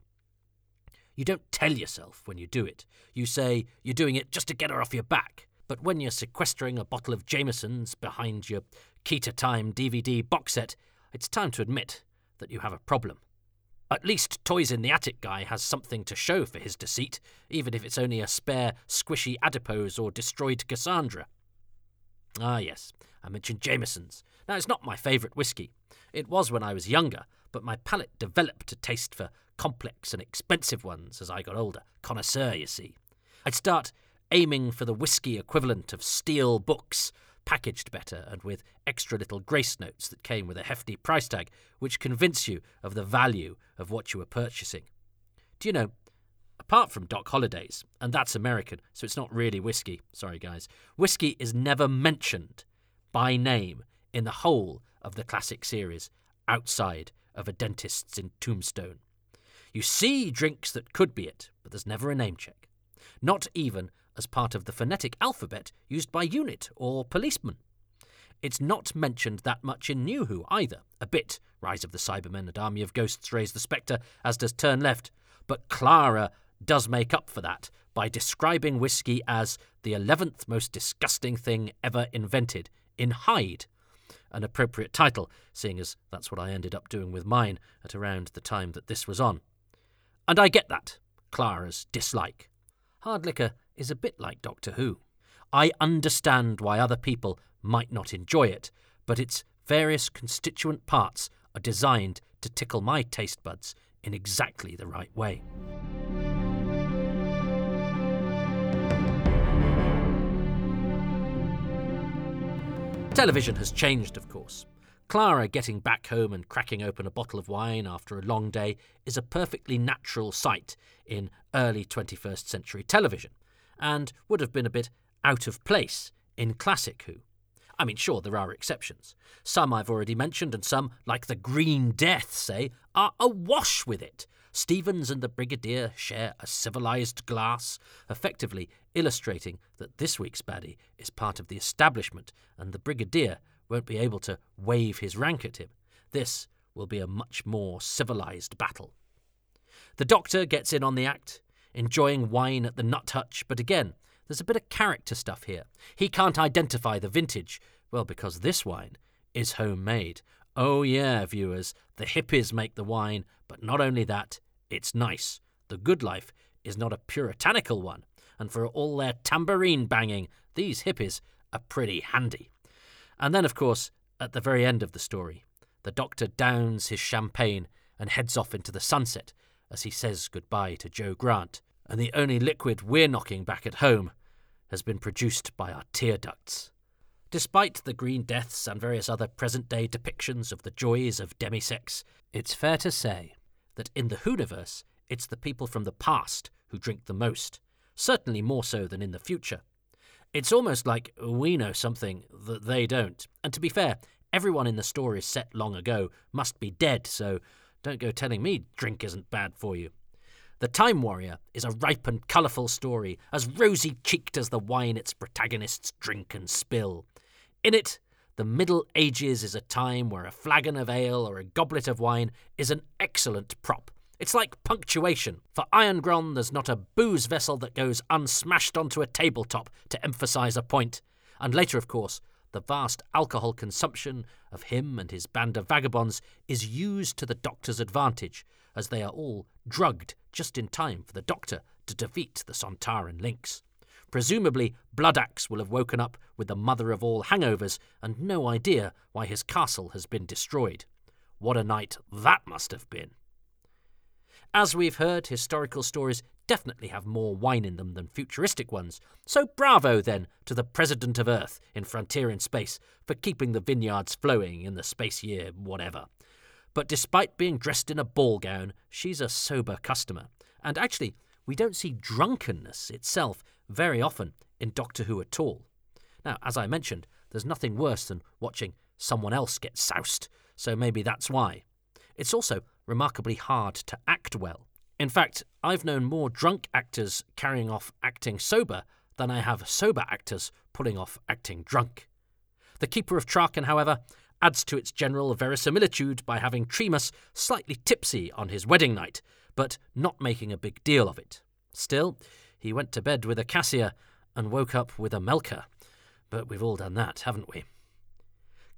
You don't tell yourself when you do it. You say you're doing it just to get her off your back. But when you're sequestering a bottle of Jameson's behind your Key to Time DVD box set, it's time to admit that you have a problem. At least Toys in the Attic guy has something to show for his deceit, even if it's only a spare, squishy adipose or destroyed Cassandra. Ah, yes, I mentioned Jameson's. Now, it's not my favourite whisky. It was when I was younger, but my palate developed a taste for complex and expensive ones as I got older. Connoisseur, you see. I'd start aiming for the whisky equivalent of steel books, packaged better and with extra little grace notes that came with a hefty price tag, which convince you of the value of what you were purchasing. Do you know, apart from Doc Holliday's, and that's American, so it's not really whiskey, sorry guys, whiskey is never mentioned by name in the whole of the classic series outside of a dentist's in Tombstone. You see drinks that could be it, but there's never a name check. Not even as part of the phonetic alphabet used by unit or policeman. It's not mentioned that much in New Who either. A bit, Rise of the Cybermen and Army of Ghosts raise the spectre, as does Turn Left, but Clara does make up for that by describing whiskey as the 11th most disgusting thing ever invented in Hyde. An appropriate title, seeing as that's what I ended up doing with mine at around the time that this was on. And I get that, Clara's dislike. Hard liquor is a bit like Doctor Who. I understand why other people might not enjoy it, but its various constituent parts are designed to tickle my taste buds in exactly the right way. Television has changed, of course. Clara getting back home and cracking open a bottle of wine after a long day is a perfectly natural sight in early 21st century television, and would have been a bit out of place in classic Who. I mean, sure, there are exceptions. Some I've already mentioned, and some, like the Green Death, say, are awash with it. Stevens and the Brigadier share a civilized glass, effectively illustrating that this week's baddie is part of the establishment, and the Brigadier won't be able to wave his rank at him. This will be a much more civilized battle. The Doctor gets in on the act, enjoying wine at the Nut Hutch, but again, there's a bit of character stuff here. He can't identify the vintage, well, because this wine is homemade. Oh, yeah, viewers, the hippies make the wine, but not only that, it's nice. The good life is not a puritanical one, and for all their tambourine banging, these hippies are pretty handy. And then, of course, at the very end of the story, the doctor downs his champagne and heads off into the sunset as he says goodbye to Jo Grant, and the only liquid we're knocking back at home has been produced by our tear ducts. Despite the Green Deaths and various other present day depictions of the joys of demi-sec, it's fair to say that in the Whoniverse, it's the people from the past who drink the most, certainly more so than in the future. It's almost like we know something that they don't. And to be fair, everyone in the story set long ago must be dead, so don't go telling me drink isn't bad for you. The Time Warrior is a ripe and colourful story, as rosy cheeked as the wine its protagonists drink and spill. In it, the Middle Ages is a time where a flagon of ale or a goblet of wine is an excellent prop. It's like punctuation. For Irongron, there's not a booze vessel that goes unsmashed onto a tabletop to emphasise a point. And later, of course, the vast alcohol consumption of him and his band of vagabonds is used to the Doctor's advantage, as they are all drugged just in time for the Doctor to defeat the Sontaran Linx. Presumably, Bloodaxe will have woken up with the mother of all hangovers and no idea why his castle has been destroyed. What a night that must have been! As we've heard, historical stories definitely have more wine in them than futuristic ones. So bravo then to the President of Earth in Frontier in Space for keeping the vineyards flowing in the space year whatever. But despite being dressed in a ball gown, she's a sober customer. And actually, we don't see drunkenness itself very often in Doctor Who at all. Now, as I mentioned, there's nothing worse than watching someone else get soused, so maybe that's why. It's also remarkably hard to act well. In fact, I've known more drunk actors carrying off acting sober than I have sober actors pulling off acting drunk. The Keeper of Traken, however, adds to its general verisimilitude by having Tremas slightly tipsy on his wedding night, but not making a big deal of it. Still, he went to bed with a Cassia and woke up with a Melkur. But we've all done that, haven't we?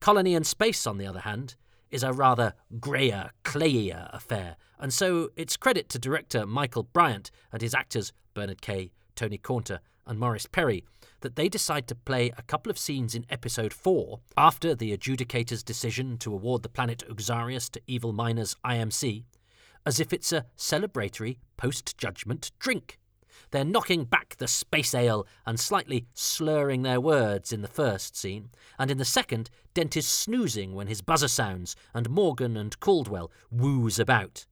Colony in Space, on the other hand, is a rather greyer, clayier affair, and so it's credit to director Michael Briant and his actors Bernard Kay, Tony Caunter, and Morris Perry that they decide to play a couple of scenes in episode 4 after the adjudicator's decision to award the planet Uxarieus to Evil Miners IMC as if it's a celebratory post judgment drink. They're knocking back the space ale and slightly slurring their words in the first scene, and in the second, Dent is snoozing when his buzzer sounds and Morgan and Caldwell woos about.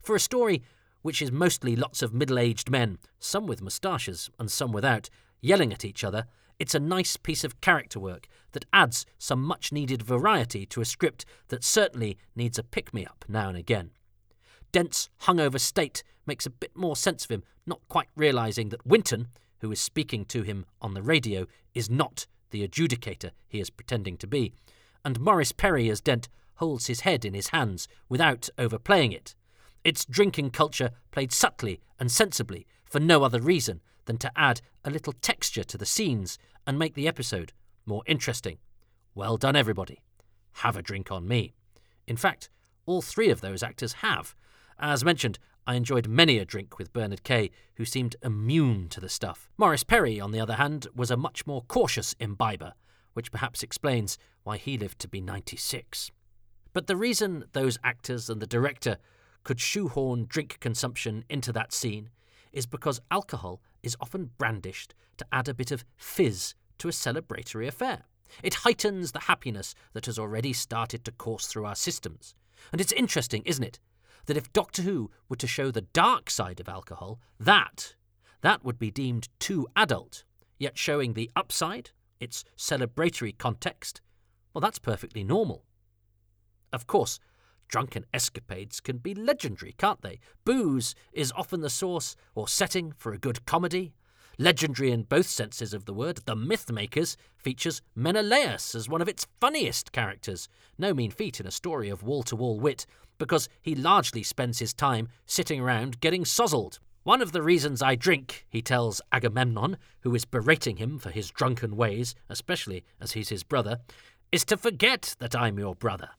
For a story which is mostly lots of middle aged men, some with moustaches and some without, yelling at each other, it's a nice piece of character work that adds some much needed variety to a script that certainly needs a pick me up now and again. Dent's hungover state makes a bit more sense of him, not quite realizing that Winton, who is speaking to him on the radio, is not the adjudicator he is pretending to be, and Morris Perry as Dent holds his head in his hands without overplaying it. It's drinking culture played subtly and sensibly for no other reason than to add a little texture to the scenes and make the episode more interesting. Well done, everybody. Have a drink on me. In fact, all three of those actors have. As mentioned, I enjoyed many a drink with Bernard Kay, who seemed immune to the stuff. Morris Perry, on the other hand, was a much more cautious imbiber, which perhaps explains why he lived to be 96. But the reason those actors and the director could shoehorn drink consumption into that scene is because alcohol is often brandished to add a bit of fizz to a celebratory affair. It heightens the happiness that has already started to course through our systems. And it's interesting, isn't it, that if Doctor Who were to show the dark side of alcohol, that that would be deemed too adult. Yet showing the upside, its celebratory context, well, that's perfectly normal. Of course, drunken escapades can be legendary, can't they? Booze is often the source or setting for a good comedy. Legendary in both senses of the word, The Mythmakers features Menelaus as one of its funniest characters. No mean feat in a story of wall to wall wit, because he largely spends his time sitting around getting sozzled. One of the reasons I drink, he tells Agamemnon, who is berating him for his drunken ways, especially as he's his brother, is to forget that I'm your brother.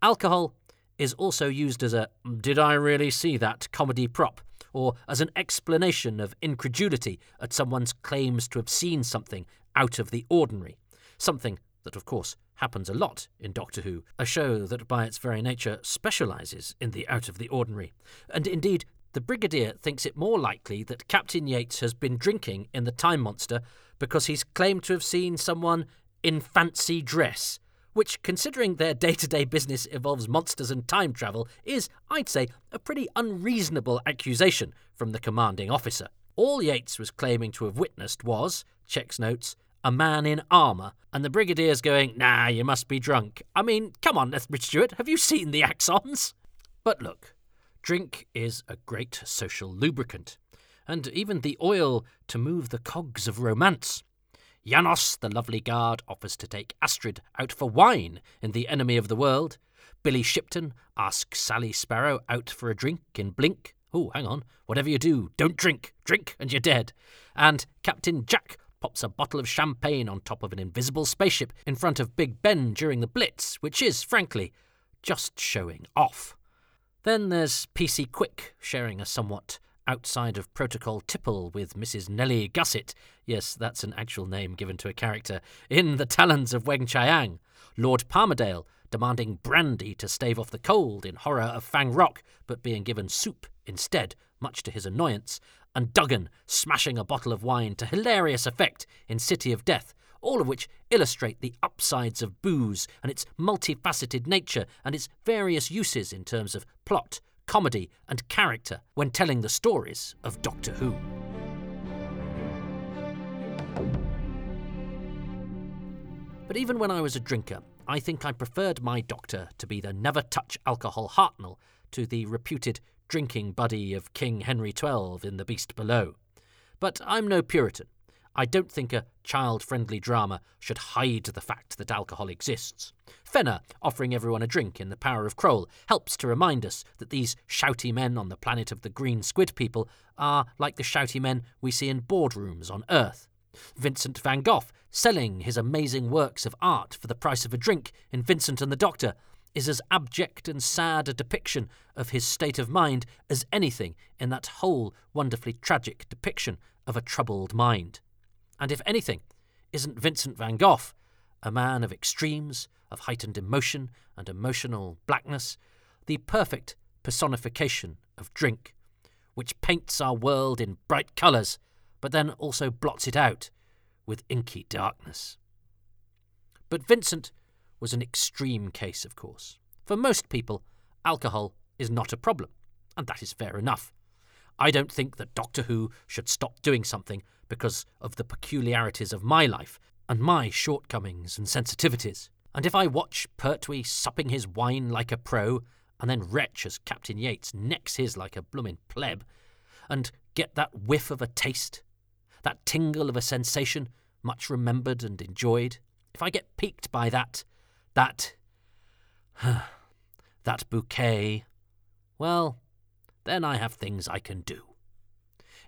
Alcohol is also used as a did I really see that comedy prop, or as an explanation of incredulity at someone's claims to have seen something out of the ordinary. Something that, of course, happens a lot in Doctor Who, a show that by its very nature specialises in the out of the ordinary. And indeed, the Brigadier thinks it more likely that Captain Yates has been drinking in the Time Monster because he's claimed to have seen someone in fancy dress, which, considering their day to day business involves monsters and time travel, is, I'd say, a pretty unreasonable accusation from the commanding officer. All Yates was claiming to have witnessed was, checks notes, a man in armour, and the Brigadier's going, nah, you must be drunk. I mean, come on, Lethbridge Stewart, have you seen the Axons? But look, drink is a great social lubricant, and even the oil to move the cogs of romance. Janos, the lovely guard, offers to take Astrid out for wine in The Enemy of the World. Billy Shipton asks Sally Sparrow out for a drink in Blink. Oh, hang on. Whatever you do, don't drink. Drink and you're dead. And Captain Jack pops a bottle of champagne on top of an invisible spaceship in front of Big Ben during the Blitz, which is, frankly, just showing off. Then there's PC Quick sharing a somewhat outside of protocol tipple with Mrs. Nellie Gusset. Yes, that's an actual name given to a character in The Talons of Weng-Chiang. Lord Palmerdale demanding brandy to stave off the cold in horror of Fang Rock, but being given soup instead, much to his annoyance, and Duggan smashing a bottle of wine to hilarious effect in City of Death, all of which illustrate the upsides of booze and its multifaceted nature and its various uses in terms of plot, comedy, and character when telling the stories of Doctor Who. But even when I was a drinker, I think I preferred my doctor to be the never touch alcohol Hartnell to the reputed drinking buddy of King Henry XII in The Beast Below. But I'm no Puritan. I don't think a child friendly drama should hide the fact that alcohol exists. Fenner, offering everyone a drink in The Power of Kroll, helps to remind us that these shouty men on the planet of the green squid people are like the shouty men we see in boardrooms on Earth. Vincent van Gogh, selling his amazing works of art for the price of a drink in Vincent and the Doctor, is as abject and sad a depiction of his state of mind as anything in that whole wonderfully tragic depiction of a troubled mind. And if anything, isn't Vincent van Gogh a man of extremes, of heightened emotion and emotional blackness, the perfect personification of drink, which paints our world in bright colours, but then also blots it out with inky darkness. But Vincent was an extreme case, of course. For most people, alcohol is not a problem, and that is fair enough. I don't think that Doctor Who should stop doing something because of the peculiarities of my life and my shortcomings and sensitivities. And if I watch Pertwee supping his wine like a pro, and then Wretch as Captain Yates necks his like a bloomin' pleb, and get that whiff of a taste, that tingle of a sensation much remembered and enjoyed, if I get piqued by that, that, that bouquet, well, then I have things I can do.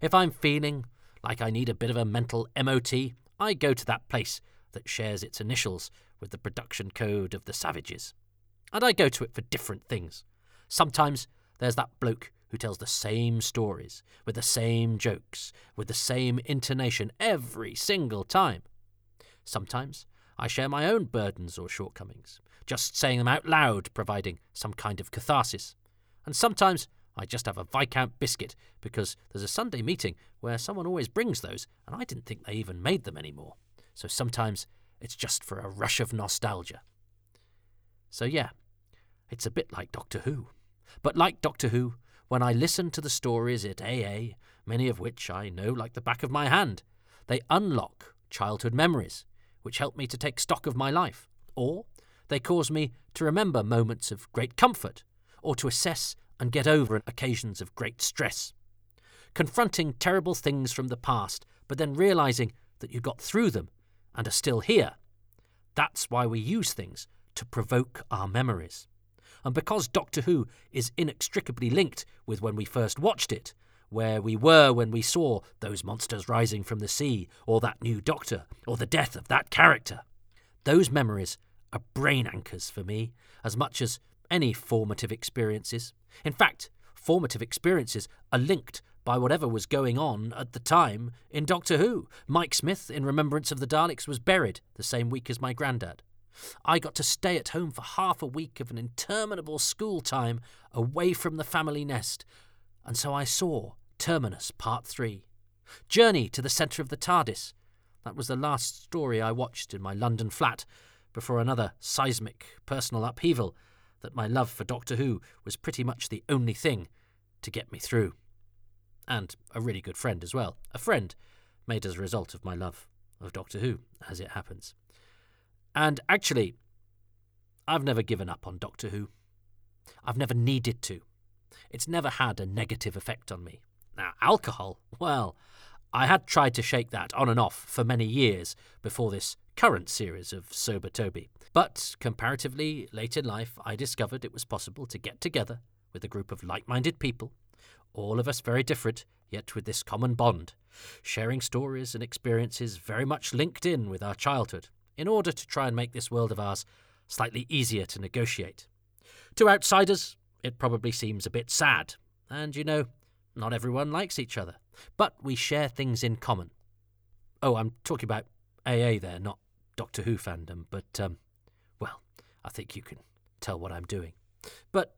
If I'm feeling like I need a bit of a mental MOT, I go to that place that shares its initials with the production code of the Savages. And I go to it for different things. Sometimes there's that bloke who tells the same stories, with the same jokes, with the same intonation every single time. Sometimes I share my own burdens or shortcomings, just saying them out loud, providing some kind of catharsis. And sometimes I just have a Viscount biscuit because there's a Sunday meeting where someone always brings those, and I didn't think they even made them anymore. So sometimes it's just for a rush of nostalgia. So, yeah, it's a bit like Doctor Who. But like Doctor Who, when I listen to the stories at AA, many of which I know like the back of my hand, they unlock childhood memories, which help me to take stock of my life, or they cause me to remember moments of great comfort, or to assess and get over occasions of great stress. Confronting terrible things from the past, but then realizing that you got through them and are still here. That's why we use things to provoke our memories. And because Doctor Who is inextricably linked with when we first watched it, where we were when we saw those monsters rising from the sea, or that new Doctor, or the death of that character, those memories are brain anchors for me as much as any formative experiences. In fact, formative experiences are linked by whatever was going on at the time in Doctor Who. Mike Smith, in Remembrance of the Daleks, was buried the same week as my granddad. I got to stay at home for half a week of an interminable school time away from the family nest, and so I saw Terminus Part 3. Journey to the centre of the TARDIS. That was the last story I watched in my London flat before another seismic personal upheaval that my love for Doctor Who was pretty much the only thing to get me through. And a really good friend as well. A friend made as a result of my love of Doctor Who, as it happens. And actually, I've never given up on Doctor Who. I've never needed to. It's never had a negative effect on me. Now, alcohol, well, I had tried to shake that on and off for many years before this current series of Sober Toby. But comparatively late in life, I discovered it was possible to get together with a group of like minded people, all of us very different, yet with this common bond, sharing stories and experiences very much linked in with our childhood, in order to try and make this world of ours slightly easier to negotiate. To outsiders, it probably seems a bit sad, and you know, not everyone likes each other, but we share things in common. Oh, I'm talking about AA there, not Doctor Who fandom, but um, well, I think you can tell what I'm doing. But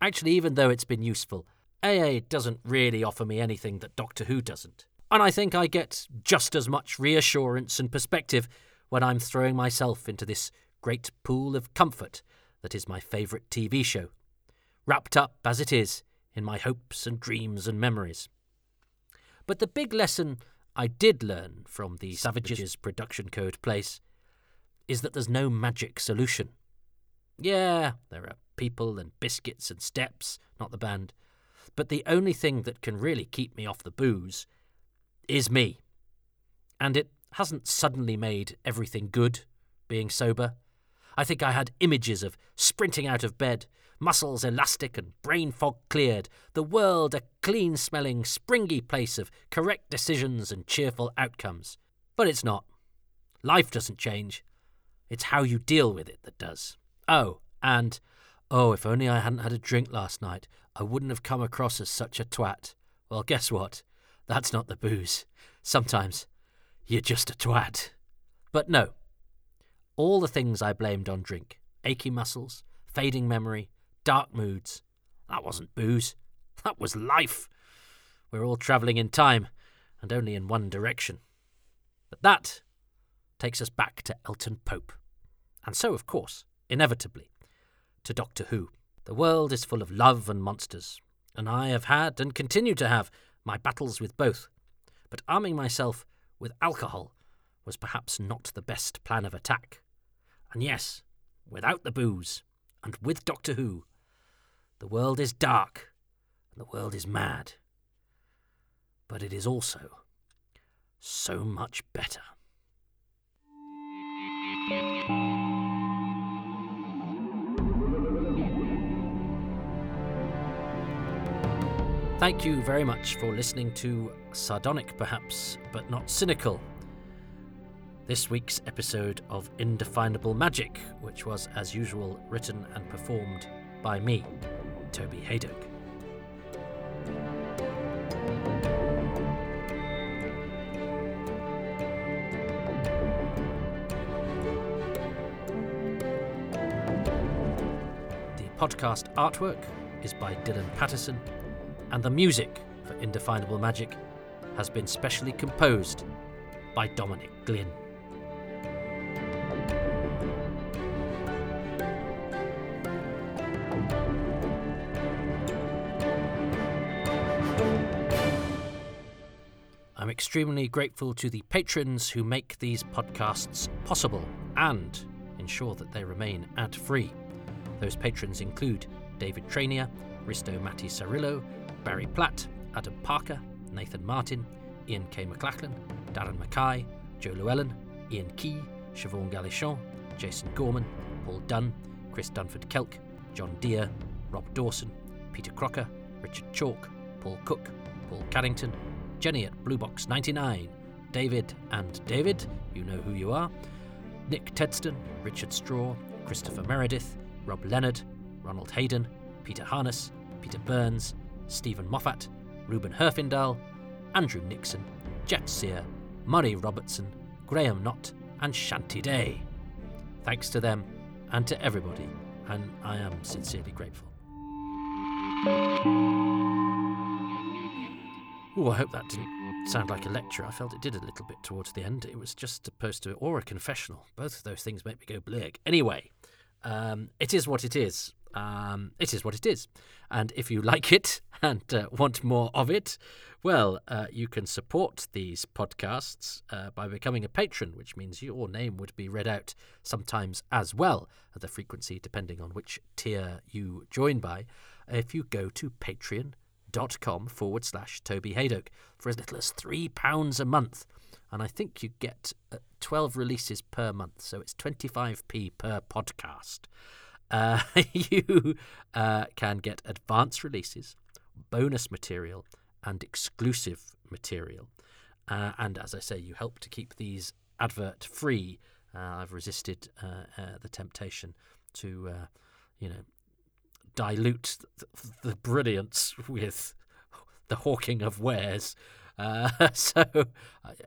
actually, even though it's been useful, AA doesn't really offer me anything that Doctor Who doesn't. And I think I get just as much reassurance and perspective when I'm throwing myself into this great pool of comfort that is my favourite TV show, wrapped up as it is in my hopes and dreams and memories. But the big lesson I did learn from the Savages production code place is that there's no magic solution. Yeah, there are people and biscuits and steps, not the band. But the only thing that can really keep me off the booze is me. And it hasn't suddenly made everything good, being sober. I think I had images of sprinting out of bed, muscles elastic and brain fog cleared, the world a clean smelling, springy place of correct decisions and cheerful outcomes. But it's not. Life doesn't change. It's how you deal with it that does. Oh, and, oh, if only I hadn't had a drink last night, I wouldn't have come across as such a twat. Well, guess what? That's not the booze. Sometimes you're just a twat. But no. All the things I blamed on drink achy muscles, fading memory, dark moods that wasn't booze. That was life. we're all travelling in time and only in one direction. But that takes us back to Elton Pope. And so, of course, inevitably, to Doctor Who. The world is full of love and monsters, and I have had and continue to have my battles with both. But arming myself with alcohol was perhaps not the best plan of attack. And yes, without the booze, and with Doctor Who, the world is dark, and the world is mad. But it is also so much better. Thank you very much for listening to Sardonic, perhaps, but not cynical. This week's episode of Indefinable Magic, which was, as usual, written and performed by me, Toby. The podcast artwork is by Dylan Patterson, and the music for Indefinable Magic has been specially composed by Dominic Glynn. Extremely grateful to the patrons who make these podcasts possible and ensure that they remain ad free. Those patrons include David Trainier, Risto Matti Sarillo, Barry Platt, Adam Parker, Nathan Martin, Ian K. McLachlan, Darren Mackay, Joe Llewellyn, Ian Key, Siobhan Galichon, Jason Gorman, Paul Dunn, Chris Dunford Kelk, John Deere, Rob Dawson, Peter Crocker, Richard Chalk, Paul Cook, Paul Carrington, Jenny at Bluebox 99, David and David, you know who you are, Nick Tedston, Richard Straw, Christopher Meredith, Rob Leonard, Ronald Hayden, Peter Harness, Peter Burns, Stephen Moffat, Ruben Herfindahl, Andrew Nixon, Jeff Sear, Murray Robertson, Graham Knott, and Shanty Day. Thanks to them and to everybody, and I am sincerely grateful. I hope that didn't sound like a lecture. I felt it did a little bit towards the end. It was just supposed to, or a confessional. Both of those things make me go blig. Anyway, um, it is what it is. Um, it is what it is. And if you like it and uh, want more of it, well, uh, you can support these podcasts uh, by becoming a patron, which means your name would be read out sometimes as well, at the frequency depending on which tier you join by. If you go to patreon.com forward slash Toby Hadoke for as little as £3 a month. And I think you get uh, 12 releases per month, so it's 25p per podcast. Uh, you uh, can get advance releases, bonus material, and exclusive material. Uh, and as I say, you help to keep these advert free. Uh, I've resisted uh, the temptation to, you know, dilute the, brilliance with the hawking of wares. Uh, so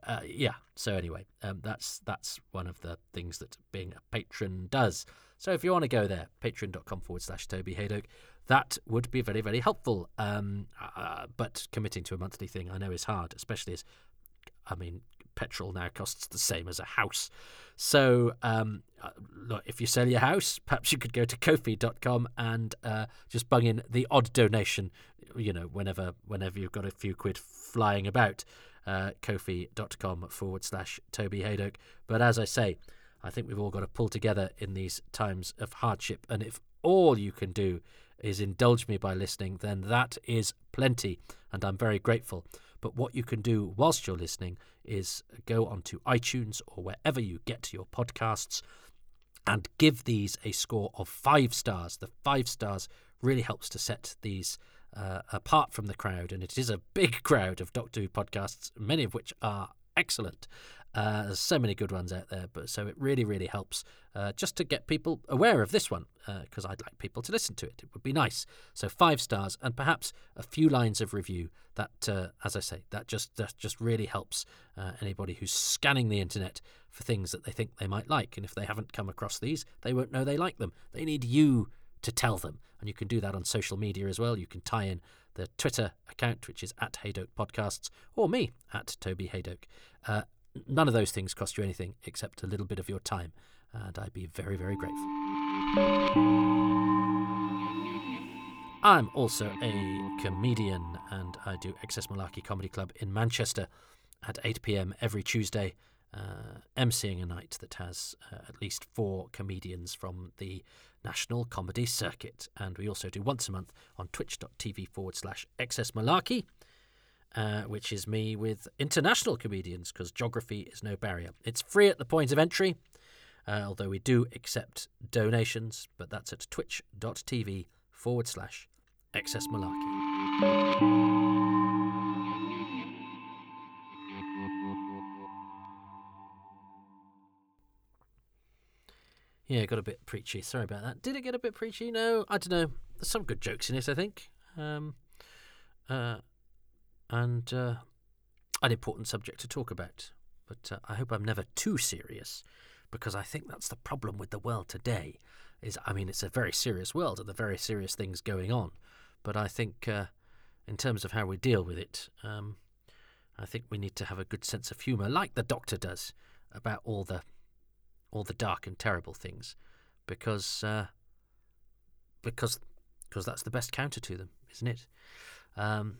uh, yeah. So anyway, um, that's that's one of the things that being a patron does. So if you want to go there, patreon.com forward slash Toby Hadoke, that would be very very helpful. Um, uh, but committing to a monthly thing, I know is hard, especially as I mean petrol now costs the same as a house. So, um, uh, look, if you sell your house, perhaps you could go to ko-fi.com and uh, just bung in the odd donation, you know, whenever whenever you've got a few quid flying about. Uh, ko-fi.com forward slash Toby Hadoke. But as I say, I think we've all got to pull together in these times of hardship. And if all you can do is indulge me by listening, then that is plenty. And I'm very grateful. But what you can do whilst you're listening is go onto iTunes or wherever you get your podcasts and give these a score of five stars. The five stars really helps to set these uh, apart from the crowd, and it is a big crowd of Doctor Who podcasts, many of which are excellent. Uh, there's so many good ones out there, but so it really, really helps uh, just to get people aware of this one because uh, I'd like people to listen to it. It would be nice. So five stars and perhaps a few lines of review. That, uh, as I say, that just that just really helps uh, anybody who's scanning the internet for things that they think they might like. And if they haven't come across these, they won't know they like them. They need you to tell them. And you can do that on social media as well. You can tie in the Twitter account, which is at Hadoke Podcasts, or me at Toby Hadoke. Uh, none of those things cost you anything except a little bit of your time, and I'd be very, very grateful. I'm also a comedian, and I do XS Malarkey Comedy Club in Manchester at 8 pm every Tuesday, uh, emceeing a night that has uh, at least four comedians from the National Comedy Circuit. And we also do once a month on twitch.tv forward slash xs malarkey, uh, which is me with international comedians because geography is no barrier. It's free at the point of entry, uh, although we do accept donations, but that's at twitch.tv forward slash xs malarkey. Yeah, got a bit preachy. Sorry about that. Did it get a bit preachy? No, I don't know. There's some good jokes in it, I think. Um, uh, and uh, an important subject to talk about. But uh, I hope I'm never too serious, because I think that's the problem with the world today. Is I mean, it's a very serious world, and there are very serious things going on. But I think, uh, in terms of how we deal with it, um, I think we need to have a good sense of humour, like the Doctor does, about all the all the dark and terrible things, because uh, because because that's the best counter to them, isn't it? Um,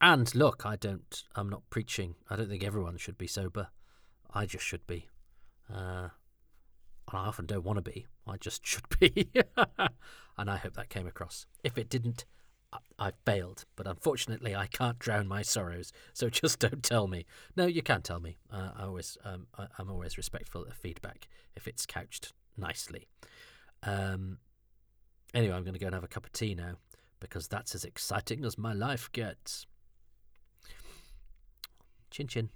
and look, I don't. I'm not preaching. I don't think everyone should be sober. I just should be. Uh, and I often don't want to be. I just should be. and I hope that came across. If it didn't, I failed, but unfortunately, I can't drown my sorrows. So just don't tell me. No, you can't tell me. Uh, I always, um, I, am always respectful of feedback if it's couched nicely. Um, anyway, I'm going to go and have a cup of tea now because that's as exciting as my life gets. 真真